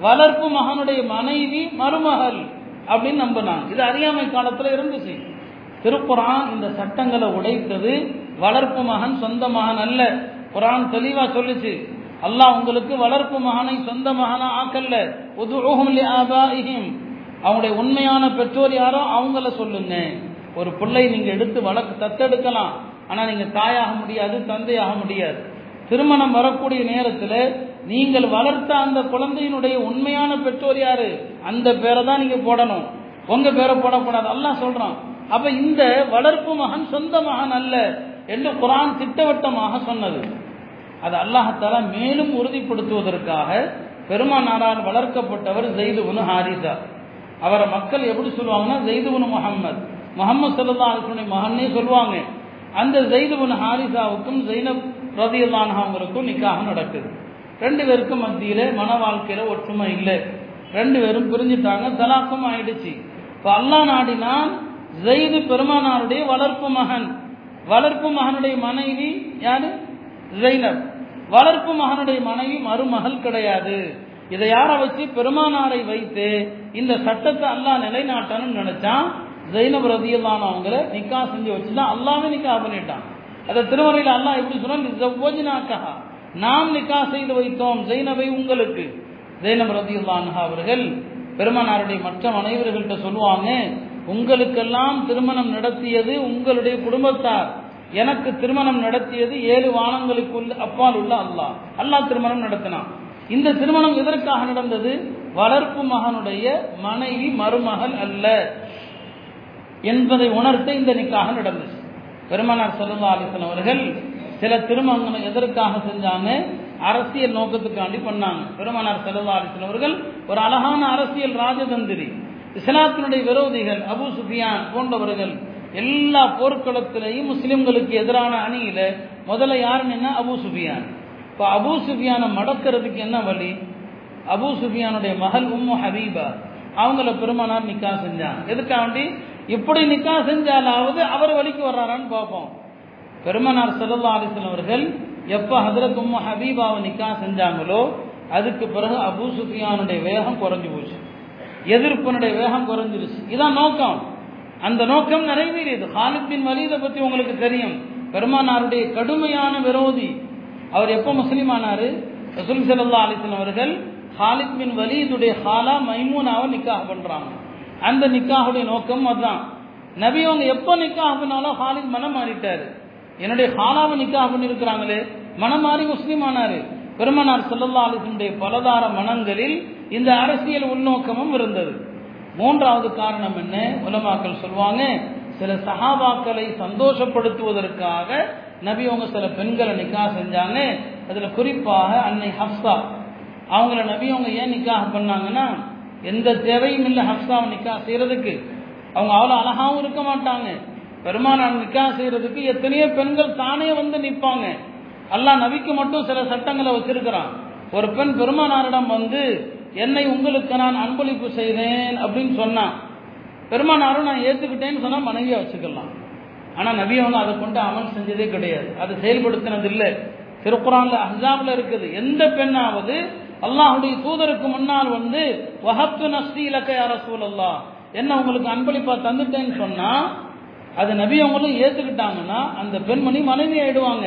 [SPEAKER 1] வளர்ப்பு மகனுடைய மனைவி மருமகள் அப்படின்னு நம்பினாங்க. இது அறியாமை காலத்தில் இருந்துச்சு. திருக்குறான் இந்த சட்டங்களை உடைத்தது வளர்ப்பு மகன் சொந்த மகன் அல்ல. குரான் தெளிவாக சொல்லுச்சு. அல்லாஹ் உங்களுக்கு வளர்ப்பு மகனை சொந்த மகனா ஆக்கல்ல. அவங்களுடைய உண்மையான பெற்றோர் யாரோ அவங்கள சொல்லுங்க ஒரு பிள்ளை நீங்க எடுத்து வளர்க்கு தத்தெடுக்கலாம். ஆனா நீங்க தாயாக முடியாது தந்தையாக முடியாது. திருமணம் வரக்கூடிய நேரத்தில் நீங்கள் வளர்த்த அந்த குழந்தையினுடைய உண்மையான பெற்றோர் யாரு? அந்த பேரை தான் நீங்க போடணும். உங்க பேரை போடக்கூடாது. எல்லாம் சொல்றான். அப்ப இந்த வளர்ப்பு மகன் சொந்த மகன் அல்ல என்று குரான் திட்டவட்டமாக சொன்னது. அது அல்லாஹால மேலும் உறுதிப்படுத்துவதற்காக பெருமானாரால் வளர்க்கப்பட்டவர் ஜெய்துபுனு ஹாரிசா. அவரை மக்கள் எப்படி சொல்லுவாங்கன்னா ஜெய்துபுன் முகம்மது முகமது சல்லா அலுவலுடைய மகன்னே சொல்லுவாங்க. அந்த ஜெய்துபுன் ஹாரிசாவுக்கும் ஜெய்னப் ரதியல்லானவங்களுக்கும் நிக்காக நடக்குது. ரெண்டு பேருக்கும் மத்தியில் மன வாழ்க்கையில் ஒற்றுமை இல்லை. ரெண்டு பேரும் பிரிஞ்சுட்டாங்க தலாக்கும் ஆயிடுச்சு. இப்போ அல்லா நாடினால் ஜெயிது பெருமானாருடைய வளர்ப்பு மகன். வளர்ப்பு மகனுடைய மனைவி யாரு? ஜெய்னப். வளர்ப்பு மகனுடைய மனைவி மருமகள் கிடையாது. இதை யாரை வச்சு? பெருமானாரை வைத்து இந்த சட்டத்தை அல்லாஹ் நிலைநாட்டணும்னு நினைச்சான் ஜெயினப் ரதியல்லான அவங்கள நிக்கா செஞ்சு வச்சுதான் அல்லாமே நிக்கா பண்ணிட்டான். அதை திருமறையில் அல்லாஹ் எப்படி சொன்னா நாம் நிக்கா செய்து வைத்தோம் ஜெயினவை உங்களுக்கு. ஜெயினப் ரதியுல்லான்ஹா அவர்கள் பெருமானாருடைய மற்ற மனைவர்கள்ட்ட சொல்லுவாங்க உங்களுக்கெல்லாம் திருமணம் நடத்தியது உங்களுடைய குடும்பத்தார். எனக்கு திருமணம் நடத்தியது ஏழு வானங்களுக்கு அப்பால் உள்ள அல்லாஹ். அல்லாஹ் திருமணம் நடத்தினான். இந்த திருமணம் எதற்காக நடந்தது? வளர்ப்பு மகனுடைய மனைவி மருமகள் அல்ல என்பதை உணர்த்த இந்த நிக்காக நடந்தது. பெருமானார் சல்லா அலிசன் அவர்கள் சில திருமணங்களை எதற்காக செஞ்சாங்க? அரசியல் நோக்கத்துக்காண்டி பண்ணாங்க. பெருமானார் செலவாரிசன் அவர்கள் ஒரு அழகான அரசியல் ராஜதந்திரி இஸ்லாத்தினுடைய விரோதிகள் அபு சுஃபியான் போன்றவர்கள் எல்லா போர்க்களத்திலையும் முஸ்லிம்களுக்கு எதிரான அணியில முதல்ல யாருன்னு அபு சுஃபியான். இப்போ அபு சுஃபியானை மடக்கிறதுக்கு என்ன வழி? அபு சுஃபியானுடைய மகள் உம்மு ஹபீபா. அவங்கள பெருமானார் நிக்கா செஞ்சாங்க. எதுக்காண்டி? இப்படி நிக்கா செஞ்சாலாவது அவர் வழிக்கு வர்றாரான்னு பார்ப்போம். பெருமனார் சல்லா அலிஸ்லாம் அவர்கள் எப்போ ஹதரத் உம்மு ஹபீபாவை நிக்கா செஞ்சாங்களோ அதுக்கு பிறகு அபு சுஃபியானுடைய வேகம் குறைஞ்சு போச்சு. எதிர்ப்பினுடைய வேகம் குறைஞ்சிருச்சு. இதான் நோக்கம். அந்த நோக்கம் நிறைவேறியது. ஹாலித் பின் வலீதை பற்றி உங்களுக்கு தெரியும். பெருமானாருடைய கடுமையான விரோதி அவர் எப்போ முஸ்லீம் ஆனார் ரசூல் சல்லா அலிஸ்லாம் அவர்கள் ஹாலித் பின் வலீதுடைய ஹாலா மைமூனாவை நிக்காக பண்ணுறாங்க அந்த நிக்காஹுடைய நோக்கம் அதுதான். நபி அவங்க எப்போ நிக்காக பண்ணாலும் ஹாலித் மனம் மாறிட்டார். என்னுடைய ஹாலாவை நிக்காக பண்ணியிருக்கிறாங்களே மனம் மாறி முஸ்லீம் ஆனார் பெருமனார் சல்லல்லா அலிசனுடைய பலதார மனங்களில் இந்த அரசியல் உள்நோக்கமும் இருந்தது. மூன்றாவது காரணம் என்ன? உலமாக்கள் சொல்லுவாங்க சில சஹாபாக்களை சந்தோஷப்படுத்துவதற்காக நபி அவங்க சில பெண்களை நிக்கா செஞ்சாங்க. அதில் குறிப்பாக அன்னை ஹப்சா. அவங்கள நபி அவங்க ஏன் நிக்காக பண்ணாங்கன்னா எந்த தேவையும் இல்லை ஹப்சாவை நிக்கா செய்யறதுக்கு. அவங்க அவ்வளோ அழகாவும் இருக்க மாட்டாங்க. பெருமானார் நிக்கா செய்யறதுக்கு எத்தனையோ பெண்கள் தானே வந்து நிற்பாங்க. அல்லாஹ் நபிக்கு மட்டும் சில சட்டங்களை வச்சிருக்கிறான். ஒரு பெண் பெருமானாரிடம் வந்து என்னை உங்களுக்கு நான் அன்பளிப்பு செய்தேன் அப்படின்னு சொன்னான். பெருமானாரும் நான் ஏற்றுக்கிட்டேன்னு சொன்னால் மனைவியாக வச்சுக்கலாம். ஆனால் நபி அவங்க அதை கொண்டு அமல் செஞ்சதே கிடையாது. அதை செயல்படுத்தினது இல்லை திருக்குறான்ல அஹாப்ல இருக்குது. எந்த பெண்ணாவது அல்லாஹுடைய தூதருக்கு முன்னால் வந்து வஹப்து நஸ்தி இலக்கை அரசூல் அல்லா என்ன உங்களுக்கு அன்பளிப்பா தந்துட்டேன்னு சொன்னா அது நபி அவங்களும் ஏத்துக்கிட்டாங்கன்னா அந்த பெண்மணி மனைவி ஆயிடுவாங்க.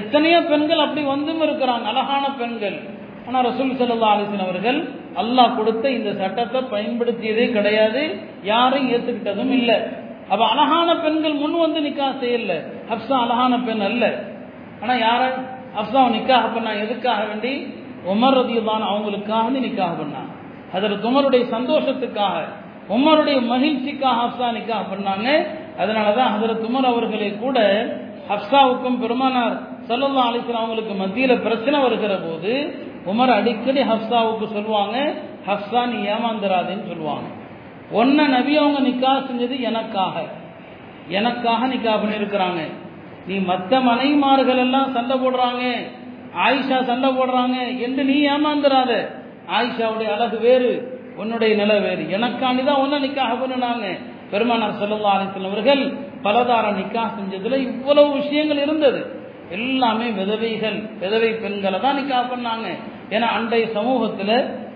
[SPEAKER 1] எத்தனையோ பெண்கள் அப்படி வந்தும் இருக்கிறாங்க. அழகான பெண்கள். ஆனால் ரசூல் செல்லா அலிசன் அவர்கள் அல்லாஹ் கொடுத்த இந்த சட்டத்தை பயன்படுத்தியதே கிடையாது. யாரும் ஏத்துக்கிட்டதும் இல்லை. அப்ப அழகான பெண்கள் முன் வந்து நிக்கா செய்யல. ஹப்சா அழகான பெண் அல்ல. ஆனா யார? ஹப்சாவை நிக்காக பண்ணா எதுக்காக வேண்டி? உமர் ரதியுல்லான் அவங்களுக்காக நிக்காக பண்ணாங்க அதற்கு உமருடைய சந்தோஷத்துக்காக உமருடைய மகிழ்ச்சிக்காக ஹப்சா நிக்காக பண்ணாங்க. அதனாலதான் ஹசரத் உமர் அவர்களே கூட ஹப்சாவுக்கும் பெருமானார் சல்லல்லா அலிஸ்லாம் அவங்களுக்கு மத்தியில பிரச்சனை வருகிற போது உமர் அடிக்கடி ஹப்சாவுக்கு சொல்லுவாங்க ஹப்சா நீ ஏமாந்துராதேன்னு சொல்லுவாங்க. ஒன்ன நபி அவங்க நிக்கா செஞ்சது எனக்காக. எனக்காக நிக்கா பண்ணியிருக்கிறாங்க நீ மற்ற மனைமார்கள் எல்லாம் சண்டை போடுறாங்க. ஆயிஷா சண்டை போடுறாங்க என்று நீ ஏமாந்துடாத ஆயிஷாவுடைய அழகு வேறு உன்னுடைய நிலை வேறு. எனக்காண்டி தான் ஒன்ன நிக்காக பண்ணினாங்க. பெருமானார் செல்லல்லா அலிஸ்லாம் அவர்கள் பலதார நிக்கா செஞ்சதுல இவ்வளவு விஷயங்கள் இருந்தது. எல்லாமே விதவைகள் விதவை பெண்களை தான் நிக்கா பண்ணாங்க. ஏன்னா அன்றைய சமூகத்துல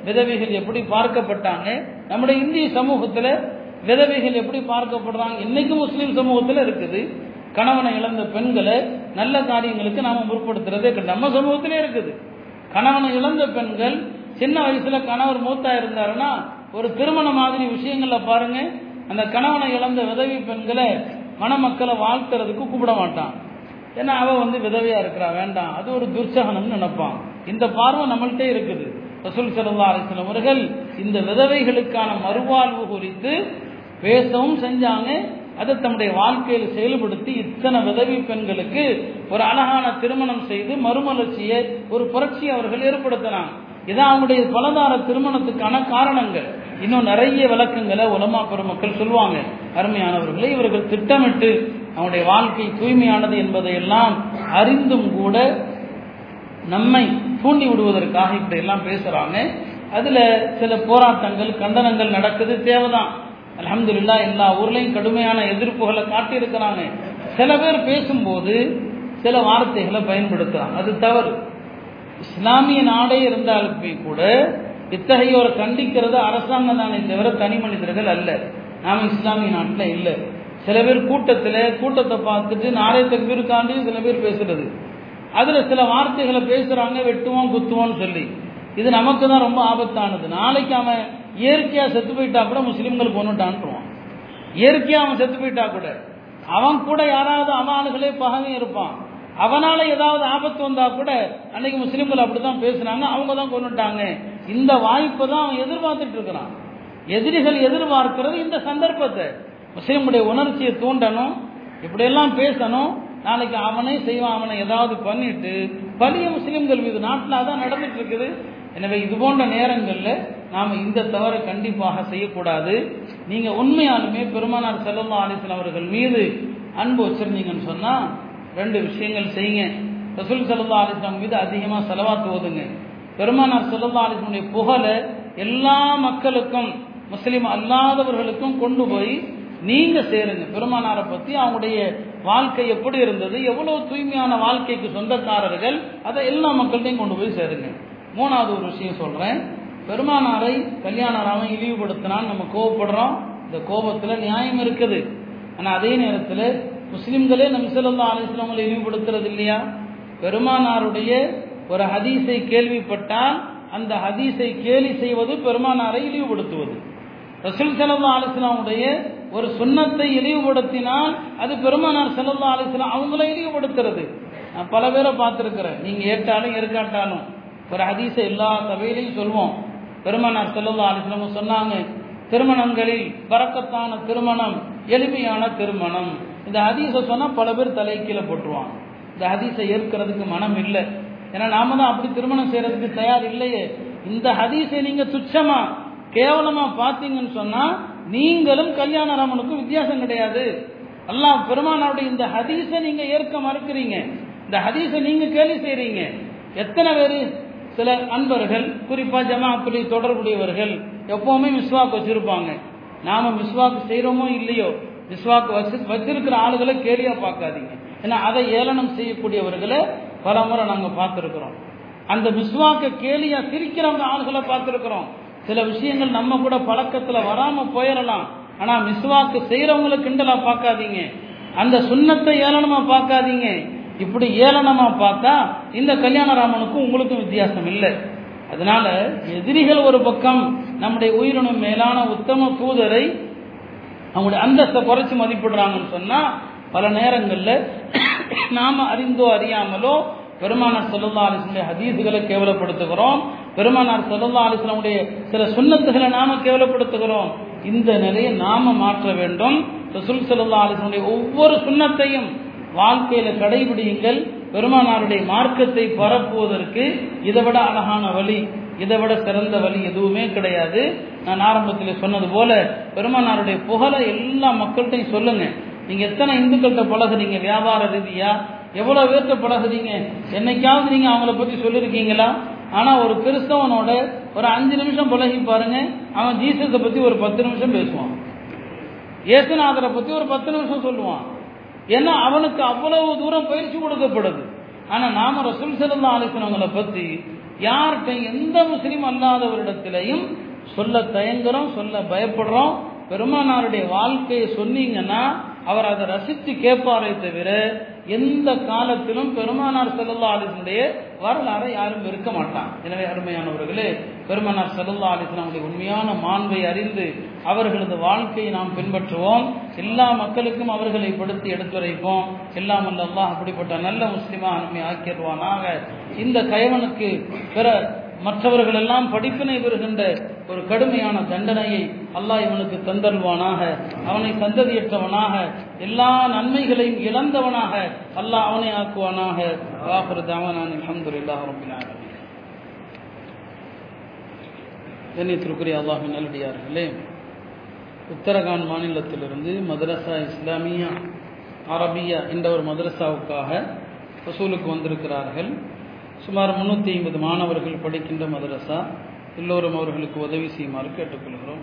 [SPEAKER 1] விதவைகள் எப்படி பார்க்கப்பட்டாங்க? நம்முடைய இந்திய சமூகத்தில் விதவைகள் எப்படி பார்க்கப்படுறாங்க? இன்னைக்கு முஸ்லீம் சமூகத்தில் இருக்குது. கணவனை இழந்த பெண்களை நல்ல காரியங்களுக்கு நாம முற்படுத்துறதே நம்ம சமூகத்திலே இருக்குது. கணவனை இழந்த பெண்கள் சின்ன வயசுல கணவர் மூத்தா இருந்தாருன்னா ஒரு திருமண மாதிரி விஷயங்கள்ல பாருங்க அந்த கணவனை இழந்த விதவி பெண்களை மணமக்களை வாழ்த்துறதுக்கு கூப்பிட மாட்டான். ஏன்னா அவ வந்து விதவையா இருக்கிறா வேண்டாம். அது ஒரு துர்ச்சகனம்னு நினைப்பான். இந்த பார்வை நம்மள்கிட்ட இருக்குது. ரசூல் சல்லா அலிஸ்லாம் அவர்கள் இந்த விதவைகளுக்கான மறுவாழ்வு குறித்து பேசவும் செஞ்சாங்க. அதை தம்முடைய வாழ்க்கையில் செயல்படுத்தி இத்தனை விதவி பெண்களுக்கு ஒரு அழகான திருமணம் செய்து மறுமலர்ச்சியை ஒரு புரட்சி அவர்கள் ஏற்படுத்தினாங்க. இதான் அவங்களுடைய பலதார திருமணத்துக்கான காரணங்கள். இன்னும் நிறைய விளக்கங்களை உலமா பெருமக்கள் சொல்லுவாங்க. அருமையானவர்களை இவர்கள் திட்டமிட்டு அவனுடைய வாழ்க்கை தூய்மையானது என்பதையெல்லாம் அறிந்தும் கூட நம்மை தூண்டி விடுவதற்காக இப்படி எல்லாம் பேசுறாங்க. அதுல சில போராட்டங்கள் கண்டனங்கள் நடக்குது. தேவைதான். அலமதுல்லா எல்லா ஊர்லயும் கடுமையான எதிர்ப்புகளை காட்டியிருக்கிறாங்க. சில பேர் பேசும்போது சில வார்த்தைகளை பயன்படுத்துறாங்க. அது தவறு. இஸ்லாமிய நாடே இருந்தாலுமே கூட இத்தகையோரை கண்டிக்கிறது அரசாங்கம் தானே தவிர தனி மனிதர்கள் அல்ல. நாம இஸ்லாமிய நாட்டில் இல்லை. சில பேர் கூட்டத்தில் கூட்டத்தை பார்த்துட்டு நாளை தக்பீருக்காண்டி சில பேர் பேசுறது. அதில் சில வார்த்தைகளை பேசுகிறாங்க வெட்டுவோம் குத்துவோம்னு சொல்லி. இது நமக்கு தான் ரொம்ப ஆபத்தானது. நாளைக்கு அவன் இயற்கையாக செத்து போயிட்டா கூட முஸ்லீம்கள் கொண்டுட்டான்றான் இயற்கையாக அவன் செத்து போயிட்டா கூட. அவன் கூட யாராவது அவனுகளே பகவே இருப்பான். அவனால் ஏதாவது ஆபத்து வந்தால் கூட அன்னைக்கு முஸ்லீம்கள் அப்படி தான் பேசுனாங்க அவங்க தான் கொண்டுட்டாங்க இந்த வாய்ப்பை தான் அவன் எதிர்பார்த்துட்டு இருக்கிறான். எதிரிகள் எதிர்பார்க்கிறது இந்த சந்தர்ப்பத்தை. முஸ்லீமுடைய உணர்ச்சியை தூண்டணும் இப்படியெல்லாம் பேசணும் நாளைக்கு அவனே செய்வான் அவனை ஏதாவது பண்ணிட்டு பலிய முஸ்லீம்கள் மீது நாட்டில் அதான் நடந்துட்டு இருக்குது எனவே இது போன்ற நேரங்களில் நாம் இந்த தவறை கண்டிப்பாக செய்யக்கூடாது. நீங்கள் உண்மையாலுமே பெருமானார் செல்லல்லா அலிஸ்லாம் அவர்கள் மீது அன்பு வச்சிருந்தீங்கன்னு சொன்னால் ரெண்டு விஷயங்கள் செய்யுங்க. ரசூல் சல்லா அலிஸ்லாம் மீது அதிகமாக செலவாத்து ஓதுங்க. பெருமானார் செல்லல்லா அலிஸ்லமுடைய புகழை எல்லா மக்களுக்கும் முஸ்லீம் அல்லாதவர்களுக்கும் கொண்டு போய் நீங்கள் சேருங்க. பெருமானாரை பற்றி அவங்களுடைய வாழ்க்கை எப்படி இருந்தது எவ்வளவு தூய்மையான வாழ்க்கைக்கு சொந்தக்காரர்கள் அதை எல்லா மக்கள்கிட்டையும் கொண்டு போய் சேருங்க. மூணாவது ஒரு விஷயம் சொல்றேன். பெருமானாரை கல்யாணராமன் இழிவுபடுத்தினான்னு நம்ம கோவப்படுறோம். இந்த கோபத்துல நியாயம் இருக்குது. ஆனா அதே நேரத்தில் முஸ்லிம்களே நம்சல்லா அலிஸ்லாமலை இழிவுபடுத்துறது இல்லையா? பெருமானாருடைய ஒரு ஹதீஸை கேள்விப்பட்டால் அந்த ஹதீஸை கேலி செய்வது பெருமானாரை இழிவுபடுத்துவது. ரசூல் சல்லா அலிஸ்லாமுடைய ஒரு சுண்ணத்தை இழிவுபடுத்தினால் அது பெருமானார் செல்லல்லா அலிஸ்லாம் அவங்கள இழிவுபடுத்துறது. நான் பல பேரை பார்த்துருக்குறேன். நீங்கள் ஏற்றாலும் இருக்காட்டாலும் ஒரு ஹதீஸை எல்லா சபையிலையும் சொல்வோம். பெருமானார் செல்லல்லா அலிஸ்லாம் சொன்னாங்க திருமணங்களில் பறக்கத்தான திருமணம் எளிமையான திருமணம். இந்த ஹதீஸை சொன்னால் பல பேர் தலை கீழே போட்டுருவாங்க. இந்த ஹதீஸை ஏற்கிறதுக்கு மனம் இல்லை. ஏன்னா நாம தான் அப்படி திருமணம் செய்யறதுக்கு தயார் இல்லையே. இந்த ஹதீஸை நீங்கள் துச்சமாக கேவலமாக பார்த்தீங்கன்னு சொன்னால் நீங்களும் கல்யாணராமனுக்கும் வித்தியாசம் கிடையாது. அல்லாஹ் பெருமானாருடைய இந்த ஹதீஸை நீங்க ஏற்க மறுக்கிறீங்க. இந்த ஹதீஸை நீங்க கேலி செய்றீங்க. எத்தனை பேர்? சில அன்பர்கள் குறிப்பா ஜமாத்துடைய தொடர்புடையவர்கள் எப்பவுமே மிஸ்வாக் வச்சிருப்பாங்க. நாம மிஸ்வாக் செய்யறோமோ இல்லையோ மிஸ்வாக் வச்சு வச்சிருக்கிற ஆளுகளை கேலியா பார்க்காதீங்க. ஏன்னா அதை ஏளனம் செய்யக்கூடியவர்களை பல முறை நாங்கள் பார்த்துருக்குறோம். அந்த மிஸ்வாக்க கேலியா சிரிக்கிறவங்க ஆளுகளை பார்த்துருக்குறோம். சில விஷயங்கள் நம்ம கூட பழக்கத்தில் வராமல் போயிடலாம் ஆனால் மிஸ்வாக்கு செய்கிறவங்களை கிண்டலாக பார்க்காதீங்க. அந்த சுண்ணத்தை ஏளனமாக பார்க்காதீங்க. இப்படி ஏளனமாக பார்த்தா இந்த கல்யாணராமனுக்கும் உங்களுக்கும் வித்தியாசம் இல்லை. அதனால எதிரிகள் ஒரு பக்கம் நம்முடைய உயிரினும் மேலான உத்தம தூதரை அவங்களுடைய அந்தஸ்தை குறைச்சி மதிப்பிடுறாங்கன்னு சொன்னால் பல நேரங்களில் நாம் அறிந்தோ அறியாமலோ பெருமானார் செல்லல்லா அலிஸ்லமுடைய ஹதீஸுகளை கேவலப்படுத்துகிறோம். பெருமானார் செல்லல்லா அலிஸ்லமுடைய சில சுண்ணத்துகளை நாம கேவலப்படுத்துகிறோம். இந்த நிலையை நாம மாற்ற வேண்டும். ரசூல் செல்லல்லா அலிஸ்லமுடைய ஒவ்வொரு சுண்ணத்தையும் வாழ்க்கையில கடைபிடியுங்கள். பெருமானாருடைய மார்க்கத்தை பரப்புவதற்கு இதை விட அழகான வழி இதை விட சிறந்த வழி எதுவுமே கிடையாது. நான் ஆரம்பத்தில் சொன்னது போல பெருமானாருடைய புகழை எல்லா மக்கள்கிட்டையும் சொல்லுங்க. நீங்க எத்தனை இந்துக்கள்கிட்ட பழகுறீங்க வியாபார ரீதியா? எவ்வளோ பேர்த்த பழகுறீங்க என்னைக்காவது நீங்கள் அவங்கள பற்றி சொல்லியிருக்கீங்களா ஆனால் ஒரு கிறிஸ்தவனோட ஒரு அஞ்சு நிமிஷம் பழகி பாருங்க. அவன் ஜீசஸை பற்றி ஒரு பத்து நிமிஷம் பேசுவான். இயேசுநாதரை பற்றி ஒரு பத்து நிமிஷம் சொல்லுவான். ஏன்னா அவனுக்கு அவ்வளவு தூரம் பயிற்சி கொடுக்கப்படுது. ஆனால் நாம ரசூல் சிறந்த ஆலோசனவங்களை பற்றி யார்கிட்ட எந்த முஸ்லீம் அல்லாதவரிடத்திலையும் சொல்ல தயங்குறோம் சொல்ல பயப்படுறோம். பெருமானாருடைய வாழ்க்கையை சொன்னீங்கன்னா அவர் அதை ரசித்து கேட்பாரே தவிர எந்த காலத்திலும் பெருமானார் செல்லல்லா அலிசனுடைய வரலாறை யாரும் வெறுக்க மாட்டான் எனவே அருமையானவர்களே பெருமானார் செல்லல்லா அலிஸ்லாமுடைய உண்மையான மாண்பை அறிந்து அவர்களது வாழ்க்கையை நாம் பின்பற்றுவோம். எல்லா மக்களுக்கும் அவர்களை படுத்தி எடுத்துரைப்போம். எல்லாம் அல்லாஹ் அப்படிப்பட்ட நல்ல முஸ்லிமா நம்மை ஆக்கிடுவானாக இந்த கயவனுக்கு பிற மற்றவர்கள் எல்லாம் படிப்பினை பெறுகின்ற ஒரு கடுமையான தண்டனையை அல்லாஹ் இவனுக்கு தந்தருவானாக அவனை சந்ததியற்றவனாக எல்லா நன்மைகளையும் இழந்தவனாக அல்லாஹ் அவனை ஆக்குவானாக. வாஹர் தாவனான் அலமதுல்லாஹ் ரபினாக கண்ணியத்திற்குரிய அல்லாஹின் நல்லடியார்களே உத்தரகாண்ட் மாநிலத்திலிருந்து மதரசா இஸ்லாமியா அரபியா என்ற ஒரு மதரசாவுக்காக வசூலுக்கு வந்திருக்கிறார்கள். சுமார் முன்னூற்றி ஐம்பது மாணவர்கள் படிக்கின்ற மதரசா. எல்லோரும் அவர்களுக்கு உதவி செய்யுமாறு கேட்டுக்கொள்கிறோம்.